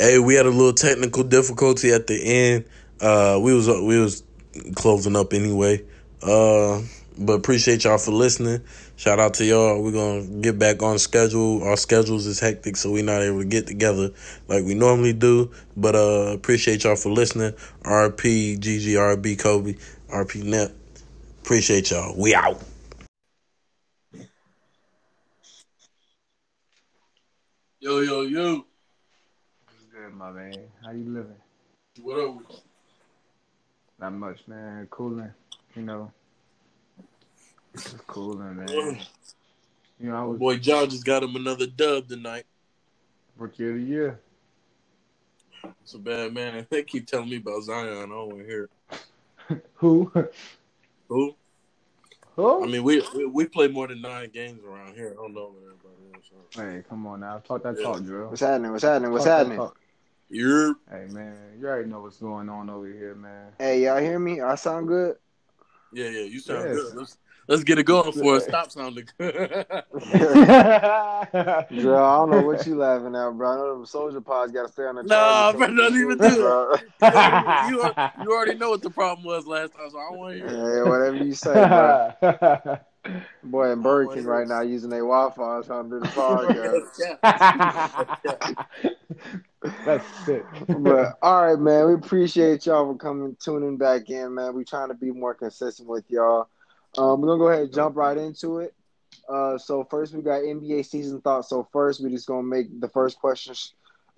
Hey, we had a little technical difficulty at the end. Uh, we was we was closing up anyway. Uh, but appreciate y'all for listening. Shout out to y'all. We're gonna get back on schedule. Our schedules is hectic, so we're not able to get together like we normally do. But uh, appreciate y'all for listening. RP GGRB Kobe RP Net. Appreciate y'all. We out. Yo, yo, yo. What's good, my man? How you living? What up with you? Not much, man. Cooling, you know. Just cooling, man. You know, I was Boy, John just got him another dub tonight. rookie of the year. It's a bad man. They keep telling me about Zion. I don't want to hear. Who? Who? Who? I mean, we, we we play more than nine games around here. I don't know what everybody else. So. hey, come on now. Talk that Yeah. talk, Drill. What's happening? What's happening? What's Talk happening? Talk. You're Hey, man. You already know what's going on over here, man. Hey, y'all hear me? I sound good. yeah, yeah. You sound Yes. good. Let's let's get it going for it. Stop sounding good. Bro, I don't know what you laughing at, bro. I know them soldier pods got to stay on the Nah, charger. bro, don't even do it. You, you already know what the problem was last time, so I want to hear it. Hey, whatever you say, bro. That's Boy in Burger King right now using their Wi-Fi trying to do the podcast. That's sick. but all right, man. We appreciate y'all for coming, tuning back in, man. We trying to be more consistent with y'all. Um, we're gonna go ahead and jump right into it. Uh, so first we got NBA season thoughts. So first we just gonna make the first question sh-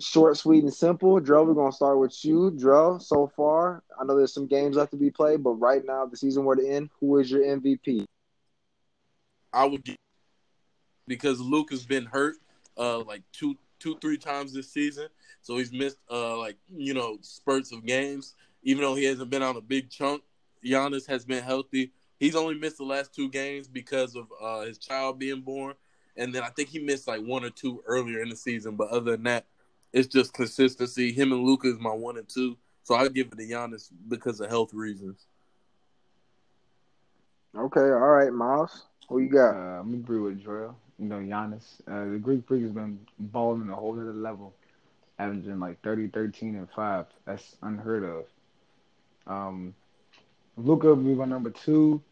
short, sweet, and simple. Dro, we're gonna start with you, Dro. So far, I know there's some games left to be played, but right now the season were to end. Who is your MVP? I would get because Luke has been hurt uh like two two three times this season. So he's missed uh like you know spurts of games. Even though he hasn't been on a big chunk, Giannis has been healthy. He's only missed the last two games because of uh his child being born. And then I think he missed like one or two earlier in the season. But other than that, it's just consistency. Him and Luka is my one and two. So I give it to Giannis because of health reasons. Okay, all right, Miles. Who you Uh, got? I'm agree with Drill. You know, Giannis. Uh, the Greek Freak has been balling a whole other level, averaging like 30, 13, and 5. That's unheard of. Um, Luka will be my number two.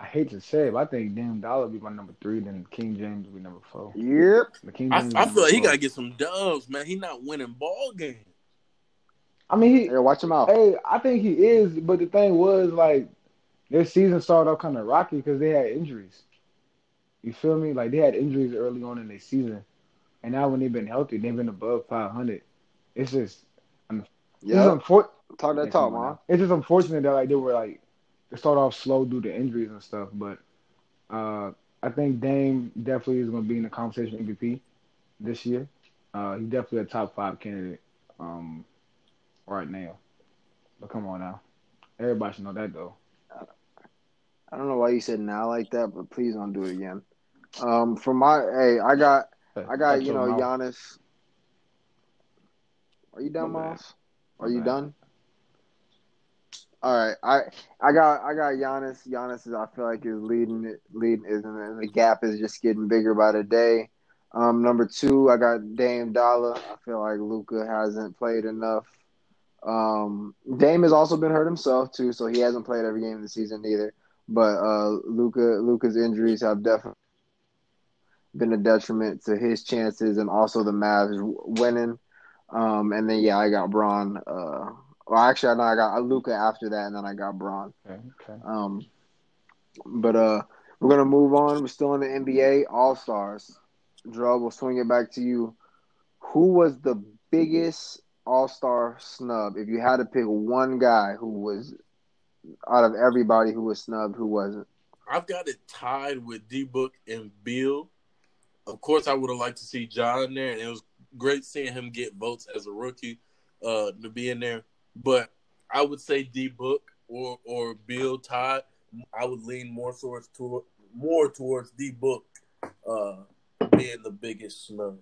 I hate to say it, but I think Dame Dollar will be my number three. Then King James will be number four. Yep. The King I, James I will be feel like he gotta get some dubs, man. He not winning ball games. I mean, he. Yeah, watch him out. Hey, I think he is, but the thing was like their season started off kind of rocky because they had injuries. You feel me? Like they had injuries early on in their season, and now when they've been healthy, they've been above 500. It's just, Yeah, unfor- talk that talk, man. It's just unfortunate that like they were like they start off slow due to injuries and stuff. But uh, I think Dame definitely is going to be in the conversation MVP this year. Uh, he's definitely a top five candidate um, right now. But come on now, everybody should know that though. I don't know why you said now like that, but please don't do it again. Um, for my hey, I got I got you know mouth. Giannis. Are you done. Miles? Are you done? All right, I I got I got Giannis. Giannis is I feel like is leading it leading is and the gap is just getting bigger by the day. Um, number two, I got Dame Dollar. I feel like Luka hasn't played enough. Um, Dame has also been hurt himself too, so he hasn't played every game of the season either. But uh, Luka Luka's injuries have definitely been a detriment to his chances and also the Mavs winning. Um, and then yeah, I got Bron. Uh, well, actually, no, I got Luka after that, and then I got Bron. Okay, okay. Um, but uh, we're gonna move on. We're still in the NBA All Stars. Dro, we'll swing it back to you. Who was the biggest All Star snub? If you had to pick one guy who was out of everybody who was snubbed, who wasn't? I've got it tied with D Book and Beal. Of course, I would have liked to see John there, and it was great seeing him get votes as a rookie uh, to be in there. But I would say D Book or or Beal Todd. I would lean more towards to, more towards D Book uh, being the biggest snub.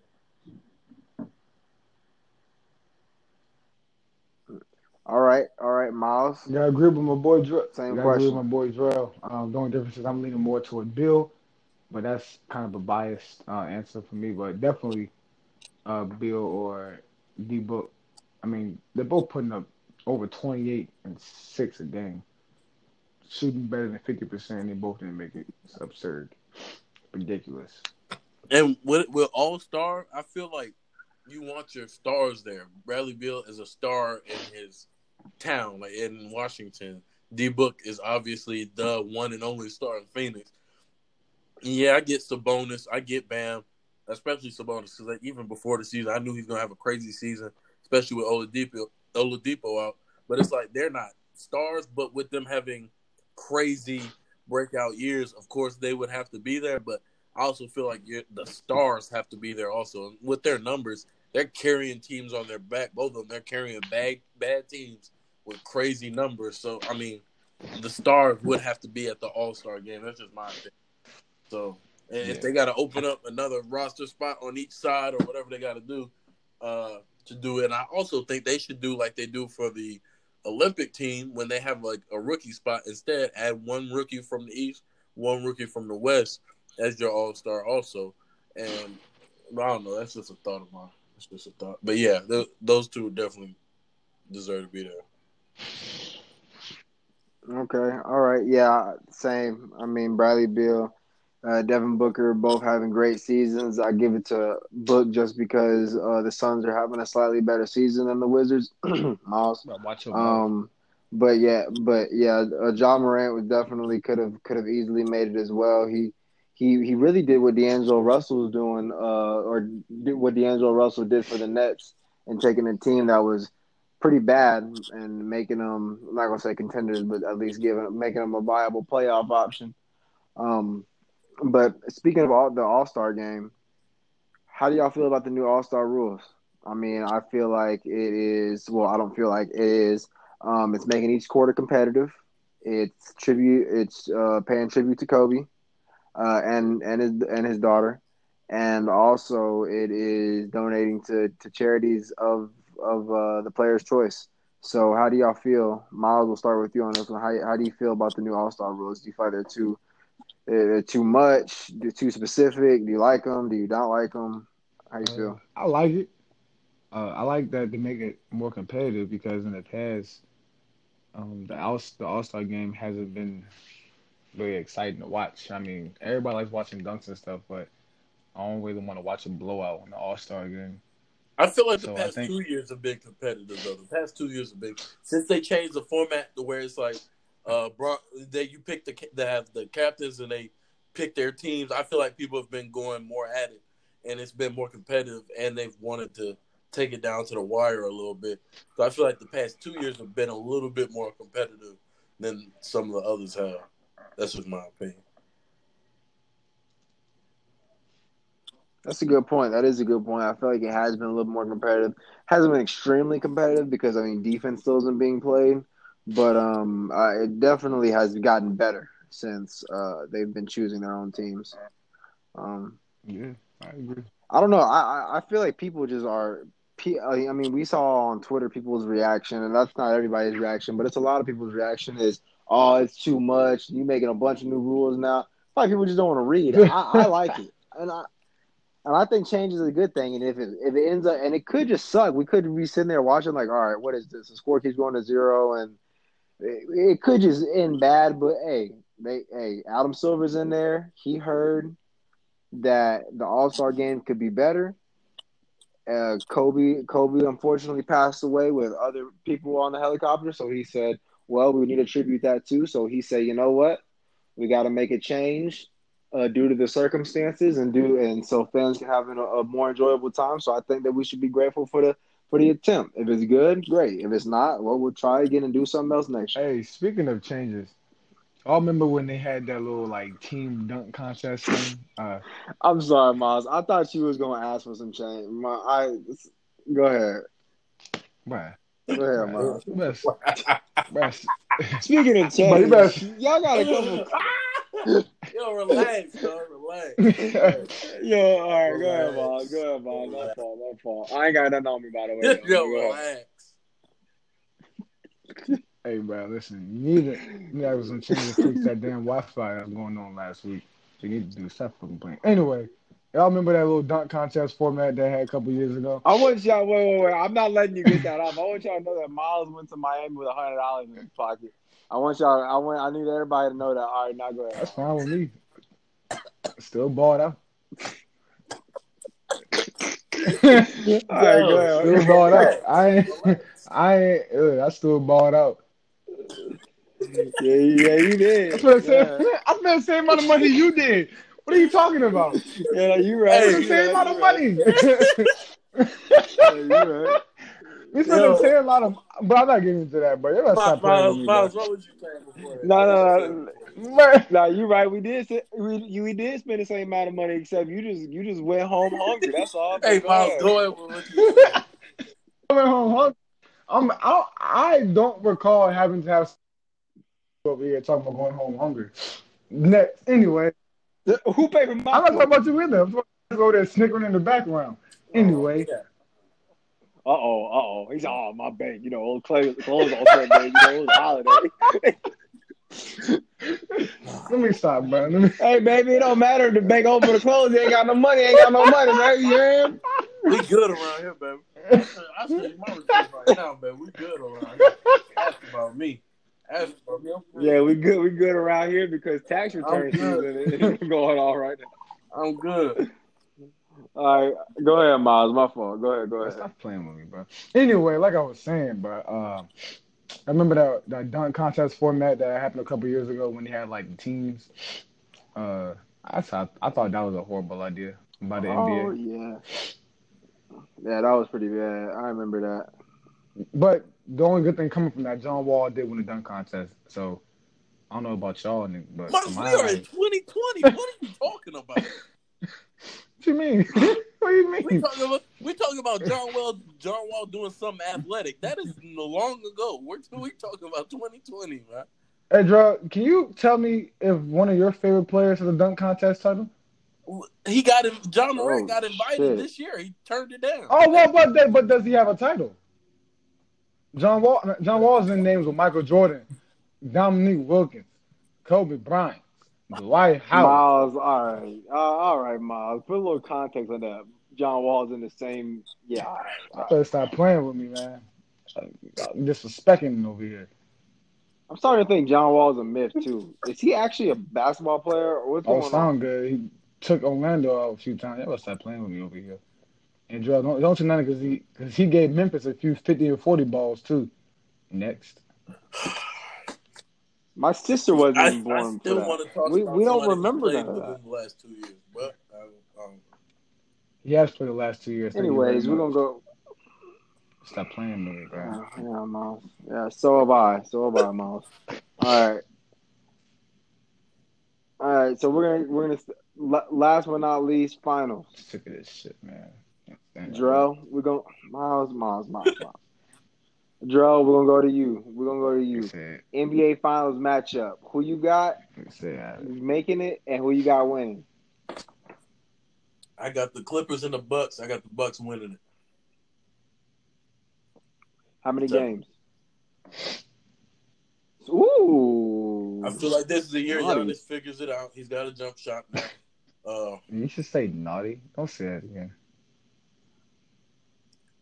All right, all right, Miles. You gotta agree with my boy Drill. Same you gotta agree with my boy Drill. Um, the only difference is I'm leaning more toward Beal, but that's kind of a biased uh, answer for me. But definitely uh, Beal or D Book. I mean, they're both putting up over 28 and six a game, shooting better than 50 percent. They both didn't make it. It's absurd, ridiculous. And with with All Star, I feel like you want your stars there. Bradley Beal is a star in his town, like in Washington. D Book is obviously the one and only star in Phoenix. Yeah, I get Sabonis, I get Bam, especially Sabonis, because like, even before the season, I knew he's gonna have a crazy season, especially with Oladipo, Oladipo out. But it's like they're not stars, but with them having crazy breakout years, of course they would have to be there. But I also feel like the stars have to be there also. And with their numbers, they're carrying teams on their back. Both of them, they're carrying bad bad teams with crazy numbers. So I mean, the stars would have to be at the All Star game. That's just my opinion. So yeah. if they got to open up another roster spot on each side or whatever they got to do uh, to do it, and I also think they should do like they do for the Olympic team when they have like a rookie spot. Instead, add one rookie from the East, one rookie from the West as your All Star also. And I don't know. That's just a thought of mine. That's just a thought. But yeah, th- those two definitely deserve to be there. Okay. All right. Yeah. Same. I mean, Bradley Beal, uh, Devin Booker, both having great seasons. I give it to Book just because uh, the Suns are having a slightly better season than the Wizards. Miles. Watch um, but yeah, but yeah, uh, Ja Morant was definitely could have could have easily made it as well. He he he really did what D'Angelo Russell was doing, uh, or did what D'Angelo Russell did for the Nets and taking a team that was pretty bad and making them I'm not gonna say contenders, but at least giving making them a viable playoff option. Um, but speaking of all the All Star game, how do y'all feel about the new All Star rules? I mean, I feel like it is. Well, I don't feel like it is. Um, it's making each quarter competitive. It's tribute. It's uh, paying tribute to Kobe, uh, and and his and his daughter, and also it is donating to to charities of of uh, the player's choice. So, how do y'all feel? Miles, we'll start with you on this one. How, how do you feel about the new All Star rules? Do you find they're too uh, too much? They're too specific? Do you like them? Do you not like them? How do you feel? Uh, I like it. Uh, I like that to make it more competitive because in the past, um, the All the All Star game hasn't been really exciting to watch. I mean, everybody likes watching dunks and stuff, but I don't really want to watch a blowout in the All Star game. I feel like the past think... two years have been competitive though. The past two years have been since they changed the format to where it's like uh that you pick the they have the captains and they pick their teams. I feel like people have been going more at it and it's been more competitive and they've wanted to take it down to the wire a little bit. So I feel like the past two years have been a little bit more competitive than some of the others have. That's just my opinion. That's a good point. That is a good point. I feel like it has been a little more competitive. Hasn't been extremely competitive because I mean defense still isn't being played, but um, uh, it definitely has gotten better since uh, they've been choosing their own teams. Um, yeah, I agree. I don't know. I I feel like people just are. I mean, we saw on Twitter people's reaction, and that's not everybody's reaction, but it's a lot of people's reaction is, "Oh, it's too much. You making a bunch of new rules now." Like people just don't want to read. I, I like it, and I and I think change is a good thing. And if it if it ends up and it could just suck, we could be sitting there watching like, all right, what is this? The score keeps going to zero, and it, it could just end bad. But hey, they hey, Adam Silver's in there. He heard that the All Star game could be better. Uh, Kobe Kobe unfortunately passed away with other people on the helicopter, so he said, "Well, we need to tribute that too." So he said, "You know what? We got to make a change." uh, due to the circumstances and do and so fans can have a, a, more enjoyable time. So I think that we should be grateful for the for the attempt. If it's good, great. If it's not, well, we'll try again and do something else next year. Hey, speaking of changes, I remember when they had that little like team dunk contest thing. Uh, I'm sorry, Miles. I thought you was gonna ask for some change. My, I go ahead. Right. Go ahead, Miles. Best, best. Speaking of change, y'all got a couple. Yo, relax, bro. Relax. Yo, all right, relax. go ahead, Bob. Go ahead, Bob. My fault, my fault. I ain't got nothing on me, by the way. Yo, relax. Hey, bro, listen. You need to, you know, some changes to fix that damn Wi-Fi that was going on last week. You need to do stuff fucking playing. Anyway, Y'all remember that little dunk contest format they had a couple years ago? I want y'all. Wait, wait, wait. I'm not letting you get that off. I want y'all to know that Miles went to Miami with a hundred dollars in his pocket. I want y'all. I want. I need everybody to know that. All right, now go ahead. That's fine with me. Still balled out. All right, go ahead. Still balled out. I ain't, I ain't, ugh, I still balled out. Yeah, yeah, you I did. spent the same, Yeah, I spent the same amount of money you did. What are you talking about? yeah you I right. spent the You same right, amount of money. Yeah, you right. we spent Yo. the same amount of, but I'm not getting into that. But You're not stop playing with Miles, me, Miles, what was you saying before? No, no, no. bro. No, you right. We did. We you, we did spend the same amount of money, except you just you just went home hungry. That's all. Hey, Miles, ahead. go ahead with what you said. I went home hungry. I'm, I, I don't recall having to have over here talking about going home hungry. Next, anyway, Who paid for I'm my? not talking about you either. I'm talking about over there snickering in the background. Anyway, Yeah. Uh oh, uh oh. He's oh my bank. You know, old clothes, clothes on certain days. You know, it was a holiday. let me stop, bro. Let me, hey, baby, it don't matter if the bank open the clothes. They ain't got no money. Ain't got no money, right? You hear? We good around here, baby. I tell you my respect right now, baby. We good around here. Ask about me. Ask about me. I'm good. Yeah, we good. We good around here because tax return I'm season is going on right now. I'm good. All right, go ahead, Miles. My fault. Go ahead. Go ahead. stop playing with me, bro. Anyway, like I was saying, bro. Uh, I remember that that dunk contest format that happened a couple years ago when they had like teams. Uh, I thought I thought that was a horrible idea by the Oh NBA. yeah, yeah, that was pretty bad. I remember that. But the only good thing coming from that, John Wall did win the dunk contest. So I don't know about y'all, nigga, but Miles, we my are eyes- in 2020. What are you talking about? what you mean? what do you We mean? talking about we talking about John Wall John Wall doing something athletic. That is no long ago. We're we talking about 2020, man. Hey, Drew, can you tell me if one of your favorite players has a dunk contest title? He got him. Ja Morant Oh, got invited shit. this year. He turned it down. Oh, well, but but, but does he have a title? John Wall. John Wall's in names with Michael Jordan, Dominique Wilkins, Kobe Bryant, Dwight Howard. Miles, all right, uh, all right, Miles. Put a little context on that. John Wall's in the same. Yeah, all right, all I better stop playing with me, man. I'm disrespecting him over here. I'm starting to think John Wall's a myth too. Is he actually a basketball player or what's Oh, going on? sound good. He took Orlando out a few times. Y'all better stop playing with me over here. And Drew, don't don't you know because he because he gave Memphis a few fifty or forty balls too. Next, My sister wasn't I, born I for still that. want to talk we about we don't remember played none that. the last two years, but I, um, he has played the last two years. Thank you very Anyways, we're gonna go. stop playing with me, bro. Yeah, yeah, Miles. Yeah, so have I. So have I, Miles. All right. All right. So we're gonna we're gonna last but not least, finals. Sick of this shit, man. Can't stand it. Drell, we're gonna Miles, Miles, Miles, Miles. Drell, we're gonna go to you. We're gonna go to you. said, NBA Finals matchup. Who you got said, making it, and who you got winning? I got the Clippers and the Bucks. I got the Bucks winning it. How many Seven. games? Ooh. I feel like this is a year Naughty. Giannis figures it out. He's got a jump shot now. Uh, you should say naughty. Don't say that again.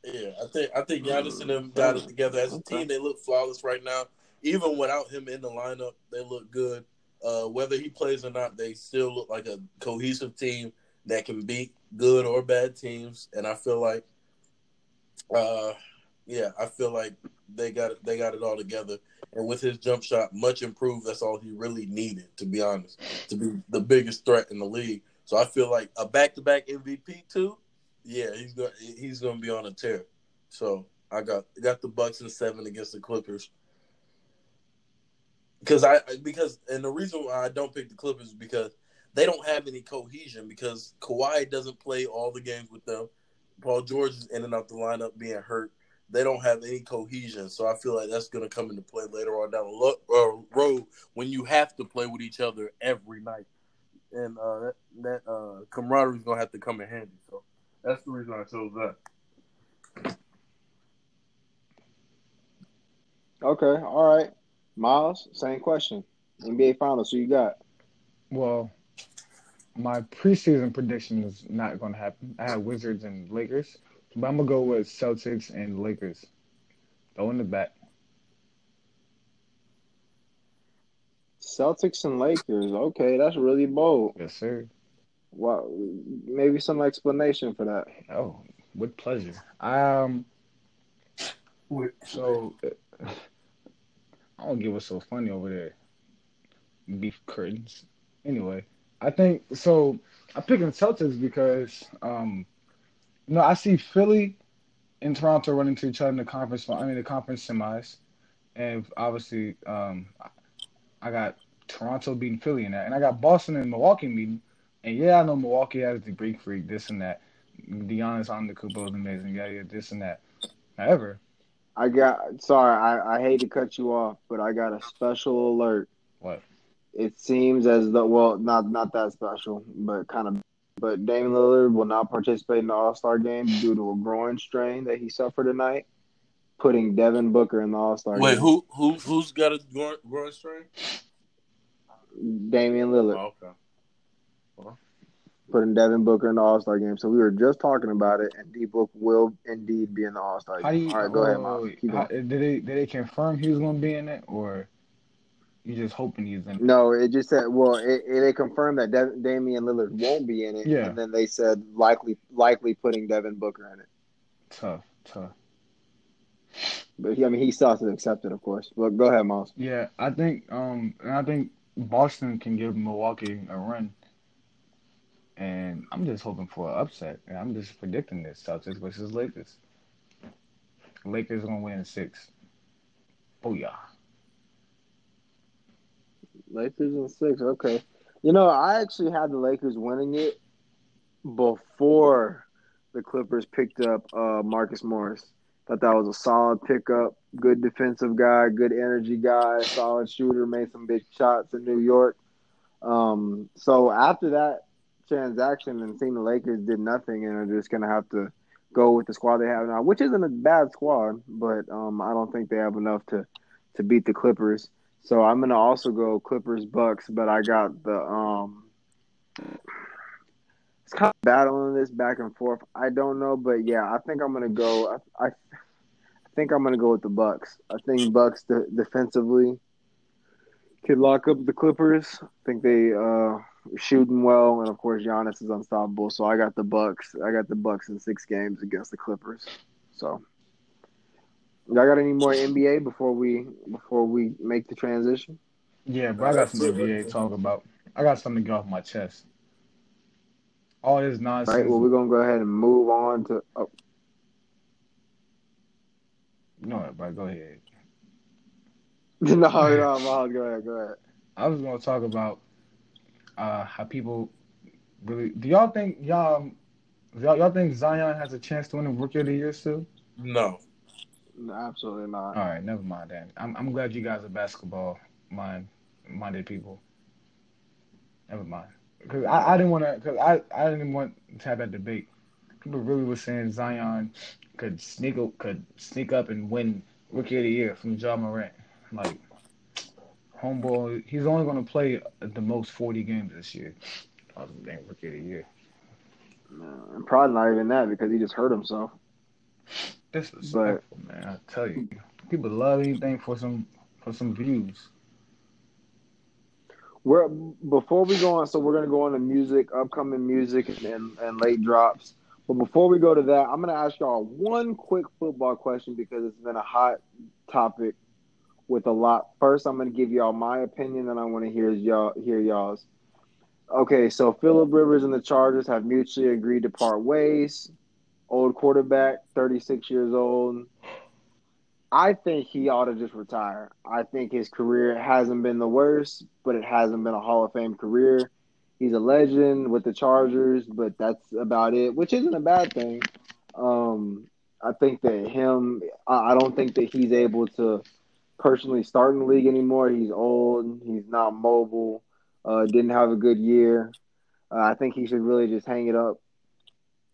Yeah, I think I think Giannis and them got it together as a Okay. team. They look flawless right now. Even without him in the lineup, they look good. Uh, whether he plays or not, they still look like a cohesive team that can beat good or bad teams. And I feel like, uh, yeah, I feel like they got it. They got it all together. And with his jump shot, much improved. That's all he really needed, to be honest, to be the biggest threat in the league. So I feel like a back-to-back MVP too. Yeah, he's going. He's to be on a tear. So I got got the Bucks in seven against the Clippers. Because I because and the reason why I don't pick the Clippers is because they don't have any cohesion because Kawhi doesn't play all the games with them. Paul George is in and out the lineup being hurt. They don't have any cohesion, so I feel like that's going to come into play later on down the uh, road when you have to play with each other every night, and uh, that, that uh, camaraderie is going to have to come in handy. So that's the reason I chose that. Okay, all right. Miles, same question. NBA Finals, who you got? Well, my preseason prediction is not going to happen. I had Wizards and Lakers, but I'm gonna go with Celtics and Lakers. Throw in the back. Celtics and Lakers. Okay, that's really bold. Yes, sir. Well, maybe some explanation for that. Oh, with pleasure. Um, so I don't get what's so funny over there. Beef curtains. Anyway, I think so. I'm picking Celtics because um, you know I see Philly and Toronto running to each other in the conference. I mean the conference semis, and obviously um, I got Toronto beating Philly in that, and I got Boston and Milwaukee meeting. And yeah, I know Milwaukee has the Greek freak, this and that. Giannis on the Kubo is amazing. Yeah, yeah, this and that. However, I got sorry, I, I hate to cut you off, but I got a special alert. What? It seems as though well, not not that special, but kind of. But Damian Lillard will not participate in the All Star game due to a groin strain that he suffered tonight, putting Devin Booker in the All Star. Wait, game. who who who's got a groin, groin strain? Damian Lillard Oh, okay. Putting Devin Booker in the All Star game. So we were just talking about it, and D Book will indeed be in the All Star how do game. you? All right, go ahead, Miles. Keep how- did they did they confirm he was going to be in it, or you just hoping he's in? it? No, it just said. Well, it, it, they confirmed that De- Damian Lillard won't be in it, Yeah. and then they said likely likely putting Devin Booker in it. Tough, tough. But he, I mean, he still has to accept it, of course. But go ahead, Miles. Yeah, I think um and I think Boston can give Milwaukee a run. And I'm just hoping for an upset. And I'm just predicting this Celtics versus Lakers. Lakers gonna win in six. Booyah. Lakers in six. Okay. You know, I actually had the Lakers winning it before the Clippers picked up uh, Marcus Morris. Thought that was a solid pickup. Good defensive guy, good energy guy, solid shooter, made some big shots in New York. Um, so after that transaction and seeing the Lakers did nothing and are just gonna have to go with the squad they have now, which isn't a bad squad, but um, I don't think they have enough to to beat the Clippers. So I'm gonna also go Clippers Bucks, but I got the um it's kind of battling this back and forth. I don't know, but yeah, I think I'm gonna go. I I, I think I'm gonna go with the Bucks. I think Bucks de- defensively could lock up the Clippers. I think they uh shooting well, and of course Giannis is unstoppable. So I got the Bucks. I got the Bucks in six games against the Clippers. So. Y'all got any more NBA before we before we make the transition? Yeah, but I got some NBA to talk about. I got something to get off my chest. All this All nonsense. right. Well, we're gonna go ahead and move on to. Oh, no, but go ahead. no, no, Miles, go ahead, go ahead. I was gonna talk about uh how people really do y'all think y'all y'all, y'all think Zion has a chance to win the rookie of the year still? No. No, absolutely not. All right, never mind then. I'm I'm glad you guys are basketball mind minded people. Never mind, because I, I didn't want to because I, I didn't want to have that debate. People really were saying Zion could sneak up, could sneak up and win rookie of the year from Ja Morant. Like homeboy, he's only going to play the most forty games this year. I was thinking rookie of the year. No, and probably not even that because he just hurt himself. Disrespectful, man. I tell you, people love anything for some for some views. We're before we go on, so we're gonna go on to music, upcoming music, and, and, and late drops. But before we go to that, I'm gonna ask y'all one quick football question because it's been a hot topic with a lot. First, I'm gonna give y'all my opinion, and I want to hear y'all hear y'all's. Okay, so Philip Rivers and the Chargers have mutually agreed to part ways. Old quarterback, 36 years old. I think he ought to just retire. I think his career hasn't been the worst, but it hasn't been a Hall of Fame career. He's a legend with the Chargers, but that's about it, which isn't a bad thing. Um, I think that him, I don't think that he's able to personally starting the league anymore. He's old. He's not mobile. Uh, didn't have a good year. Uh, I think he should really just hang it up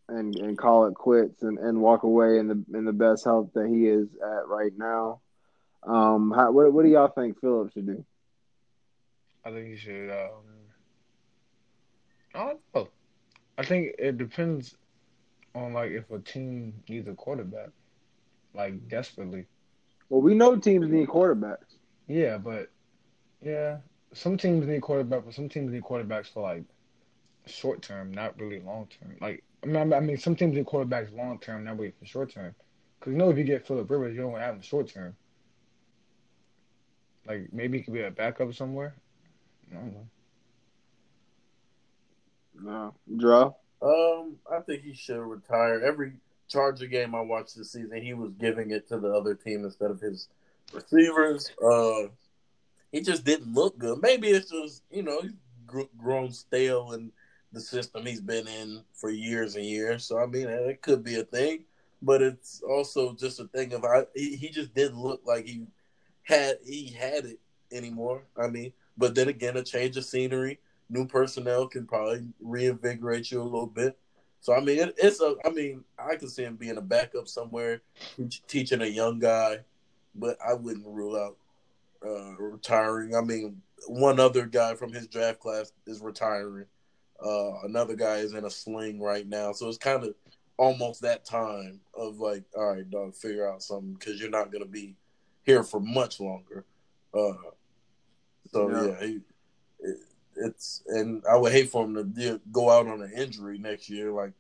and and call it quits and, and walk away in the in the best health that he is at right now. Um, how, what what do y'all think Phillips should do? I think he should um, I don't know. I think it depends on like if a team needs a quarterback, like desperately. Well, we know teams need quarterbacks. Yeah, but yeah, some teams need quarterback, but some teams need quarterbacks for like short term, not really long term. Like I mean, I mean, some teams need quarterbacks long term, not wait for short term. Because you know, if you get Philip Rivers, you don't have him short term. Like maybe he could be a backup somewhere. I don't know. No, draw. Um, I think he should retire. Every Charger game I watched this season, he was giving it to the other team instead of his receivers. Uh, he just didn't look good. Maybe it's just you know he's grown stale in the system he's been in for years and years. So I mean, it could be a thing, but it's also just a thing of I. He, he just didn't look like he had he had it anymore. I mean, but then again, a change of scenery, new personnel can probably reinvigorate you a little bit. So I mean, it, it's a. I mean, I could see him being a backup somewhere, teaching a young guy, but I wouldn't rule out uh, retiring. I mean, one other guy from his draft class is retiring. Uh, another guy is in a sling right now, so it's kind of almost that time of like, all right, dog, figure out something because you're not gonna be here for much longer. Uh, so Yeah. yeah, he, it's and I would hate for him to go out on an injury next year, like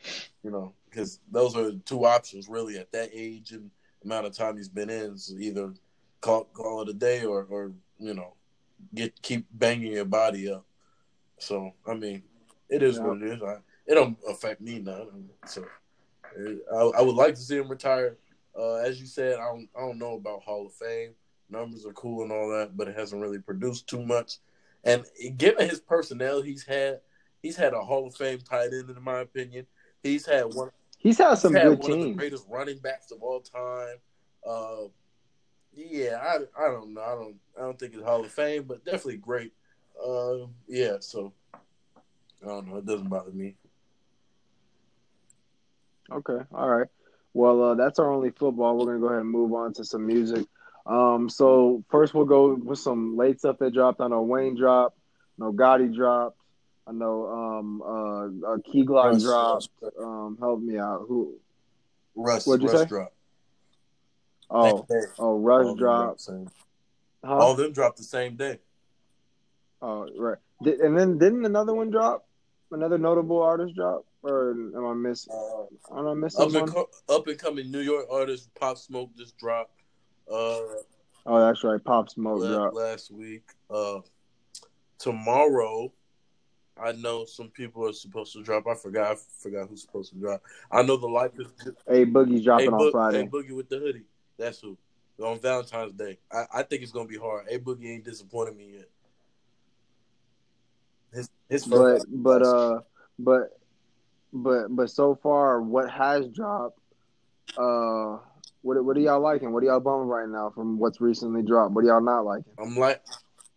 you know, because those are two options really at that age and amount of time he's been in. So either call call it a day or or you know, get keep banging your body up. So I mean, it is Yeah. what it is. I, it don't affect me none. So uh, I, I would like to see him retire. Uh, as you said, I don't I don't know about Hall of Fame. Numbers are cool and all that, but it hasn't really produced too much. And given his personnel, he's had he's had a Hall of Fame tight end in my opinion. He's had one He's had some he's had good one of the teams. greatest running backs of all time. Uh, yeah, I I don't know. I don't I don't think it's Hall of Fame, but definitely great. Uh, yeah, so I don't know. It doesn't bother me. Okay, all right. Well, uh, that's our only football. We're gonna go ahead and move on to some music. Um, so first we'll go with some late stuff that dropped. I know Wayne dropped. I know Gotti dropped. I know um, uh, uh, Key Glock Russ, dropped. Russ, Um, help me out. Who? Russ, What'd you Russ say? dropped. Oh, oh, All Rush them dropped. Huh? All of them dropped the same day. Oh, right. Did, and then didn't another one drop? Another notable artist drop? Or am I missing? Uh, Am I missing up one? and co- up and coming New York artist Pop Smoke just dropped. Uh, Oh, that's right. Pop Smoke la- drop. last week. Uh, tomorrow, I know some people are supposed to drop. I forgot. I forgot who's supposed to drop. I know the life is. Hey, Boogie's dropping hey, on Friday. hey, Boogie with the hoodie. That's who. On Valentine's Day. I, I think it's gonna be hard. Hey, Boogie ain't disappointed me yet. His his but but uh but but but so far what has dropped uh what what are y'all liking what are y'all bumming right now from what's recently dropped what are y'all not liking I'm like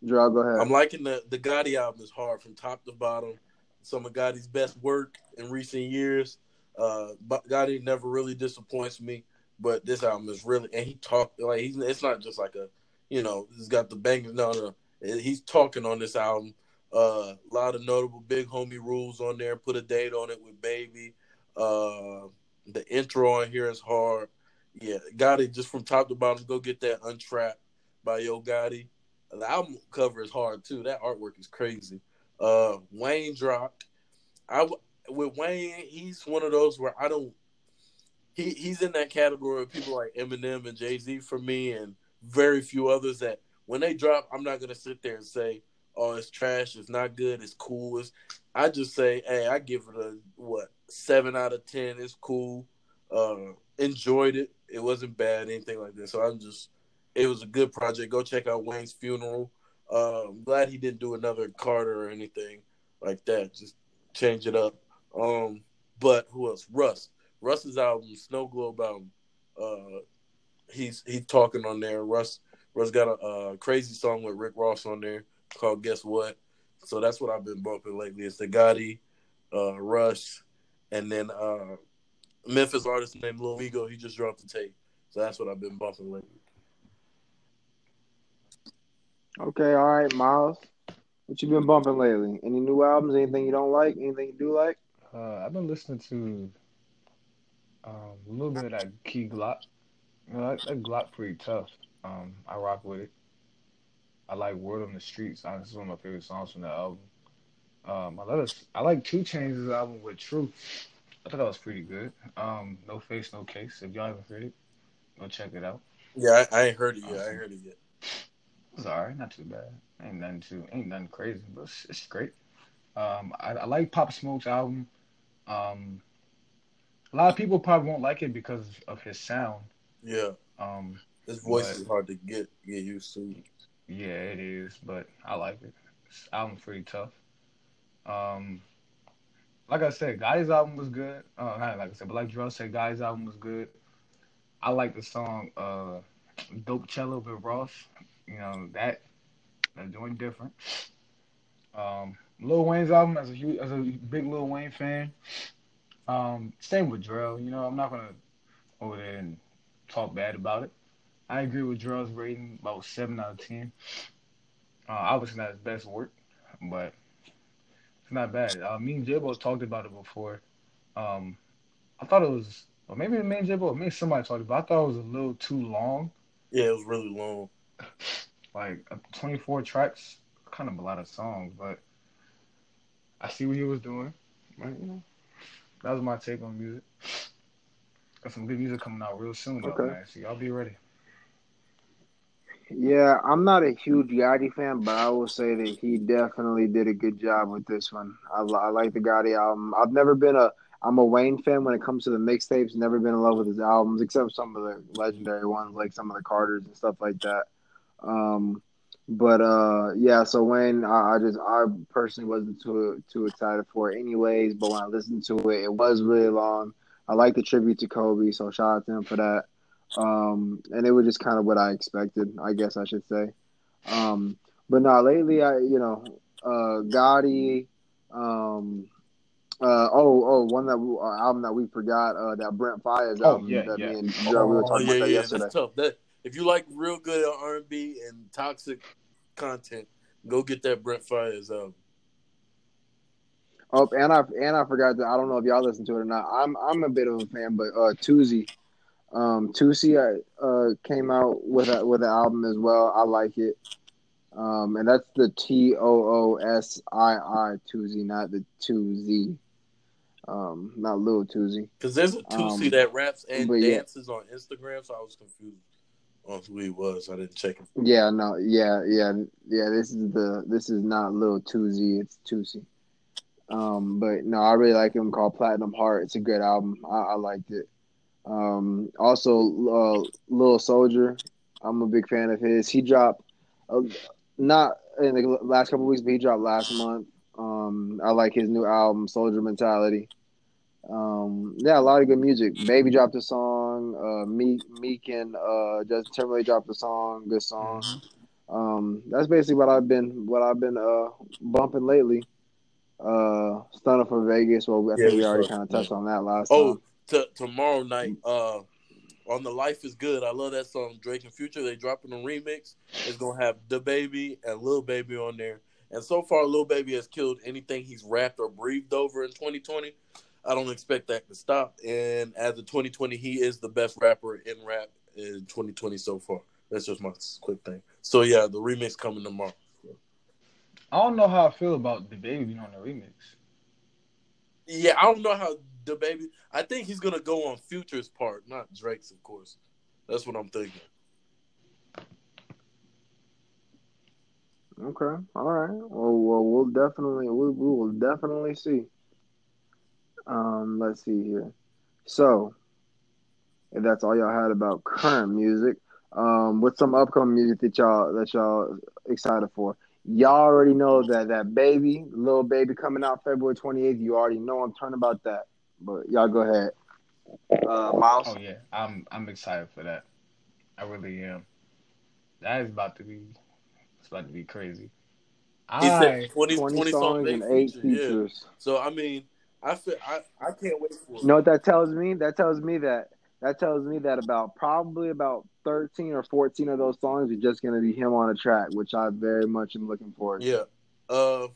Drew, go ahead I'm liking the the Gotti album is hard from top to bottom. Some of Gotti's best work in recent years. Uh, Gotti never really disappoints me, but this album is really and he talked like he's it's not just like a you know he's got the bangers. No, no, he's talking on this album. Uh, a lot of notable big homie rules on there. Put a date on it with Baby. Uh, the intro on here is hard. Yeah, Gotti just from top to bottom. Go get that Untrapped by Yo Gotti. The album cover is hard too. That artwork is crazy. Uh, Wayne dropped. I with Wayne, he's one of those where I don't. He he's in that category of people like Eminem and Jay Z for me, and very few others that when they drop, I'm not gonna sit there and say, "Oh, it's trash. It's not good. It's cool." It's, I just say, "Hey, I give it a what seven out of ten. It's cool. Uh, enjoyed it. It wasn't bad, anything like that." So I'm just it was a good project. Go check out Wayne's funeral. Uh, I'm glad he didn't do another Carter or anything like that. Just change it up. Um, but who else? Russ. Russ's album, Snow Globe album. Uh, he's he's talking on there. Russ Russ got a, uh crazy song with Rick Ross on there called Guess What. So that's what I've been bumping lately. It's the Gotti, uh, Rush, and then uh, Memphis artist named Lil Ego. He just dropped the tape. So that's what I've been bumping lately. okay all right miles What you been bumping lately? Any new albums? Anything you don't like? Anything you do like? Uh, I've been listening to um, a little bit of that Key Glock. You know, that, that Glock pretty tough. Um, I rock with it. I like Word on the Streets. Honestly, it's one of my favorite songs from the album. Um, I, let I like 2 Chainz' album with Truth. I thought that was pretty good. Um, no Face, No Case. If y'all haven't heard it, go check it out. Yeah, I, I ain't heard it yet. I heard it yet. It's alright, not too bad. Ain't nothing too, ain't nothing crazy, but it's, it's great. Um, I, I, like Pop Smoke's album. Um, a lot of people probably won't like it because of his sound. Yeah. Um, his voice but, is hard to get get used to. Yeah, it is, but I like it. This album's pretty tough. Um, like I said, Guy's album was good. Uh, not like I said, but like Joel said, Guy's album was good. I like the song uh, "Dope Cello" with Ross. You know that they're doing different. Um, Lil Wayne's album, as a huge, as a big Lil Wayne fan, um, same with Drill. You know, I'm not gonna over there and talk bad about it. I agree with Drill's rating, about seven out of ten. Uh, obviously not his best work, but not bad. Uh, me and Jabo talked about it before. Um, I thought it was, or maybe me and Jabo, maybe somebody talked about. It, I thought it was a little too long. Yeah, it was really long. like 24 tracks, kind of a lot of songs, but I see what he was doing. But, you know, that was my take on music. Got some good music coming out real soon, though, okay. man. So y'all be ready. Yeah, I'm not a huge Gotti fan, but I will say that he definitely did a good job with this one. I, I like the Gotti album. I've never been a I'm a Wayne fan when it comes to the mixtapes. Never been in love with his albums, except some of the legendary ones, like some of the Carters and stuff like that. Um, but uh, yeah, so Wayne, I, I, just I personally wasn't too too excited for it, anyways. But when I listened to it, it was really long. I like the tribute to Kobe, so shout out to him for that. Um, and it was just kind of what I expected, I guess I should say. Um, but now lately, I you know, uh, Gotti, um, uh, oh, oh, one that uh, album that we forgot, uh, that Brent Faiyaz oh, album yeah, that yeah. me and Joe, we were talking oh, yeah, about that yeah, yesterday. That's tough. That if you like real good R and B and toxic content, go get that Brent Faiyaz album. Oh, and I and I forgot that I don't know if y'all listen to it or not. I'm I'm a bit of a fan, but uh, Toosii, um, Toosii uh, came out with a, with an album as well. I like it, um, and that's the T O O S I I Toosii, not the two Z, um, not Lil Toosii. Because there's a Toosii Um, that raps and but yeah. dances on Instagram, so I was confused on who he was. I didn't check him. Yeah, no, yeah, yeah, yeah. This is the this is not Lil Toosii, it's Toosii. Um, but no, I really like him. Called Platinum Heart. It's a good album. I, I liked it. Um, also, uh, Little Soldier. I'm a big fan of his. He dropped, uh, not in the last couple weeks, but he dropped last month. Um, I like his new album, Soldier Mentality. Um, yeah, a lot of good music. Baby dropped a song. Uh, Meek, Meek and uh, Justin Timberlake dropped a song. Good song. Um, that's basically what I've been what I've been uh bumping lately. Uh, Stunner for Vegas. Well, I think we we already saw- kind of touched on that last Oh, time. T- tomorrow night, uh, on the Life is Good. I love that song. Drake and Future. They dropping a remix. It's gonna have DaBaby and Lil Baby on there. And so far, Lil Baby has killed anything he's rapped or breathed over in 2020. I don't expect that to stop. And as of 2020, he is the best rapper in rap in 2020 so far. That's just my quick thing. So yeah, the remix coming tomorrow. I don't know how I feel about DaBaby being on the remix. Yeah, I don't know how DaBaby. I think he's gonna go on Future's part, not Drake's, of course. That's what I'm thinking. Okay, all right. Well, well, we'll definitely we, we will definitely see. Um, let's see here. So, if that's all y'all had about current music, um, what's some upcoming music that y'all that y'all excited for? Y'all already know that that baby, Lil Baby, coming out February twenty eighth. You already know I'm turning about that. But y'all go ahead. Uh, Miles. Oh yeah, I'm I'm excited for that. I really am. That is about to be it's about to be crazy. He said 20, 20 20 songs and eight feature, yeah. features. So I mean, I feel I, I can't wait for it. You know what that tells me? That tells me that that tells me that about probably about thirteen or fourteen of those songs are just gonna be him on a track, which I very much am looking forward to. Yeah, Uh,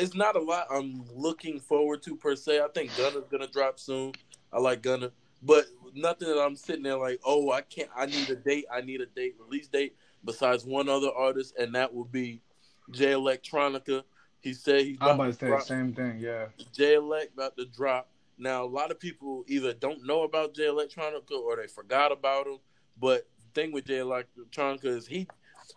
it's not a lot I'm looking forward to per se. I think Gunna's gonna drop soon. I like Gunna, but nothing that I'm sitting there like, oh, I can't. I need a date. I need a date release date. Besides one other artist, and that will be Jay Electronica. He said he's I'm about about to say the same thing. Yeah. Jay Elect about to drop. Now a lot of people either don't know about Jay Electronica or they forgot about him. But the thing with Jay Electronica is he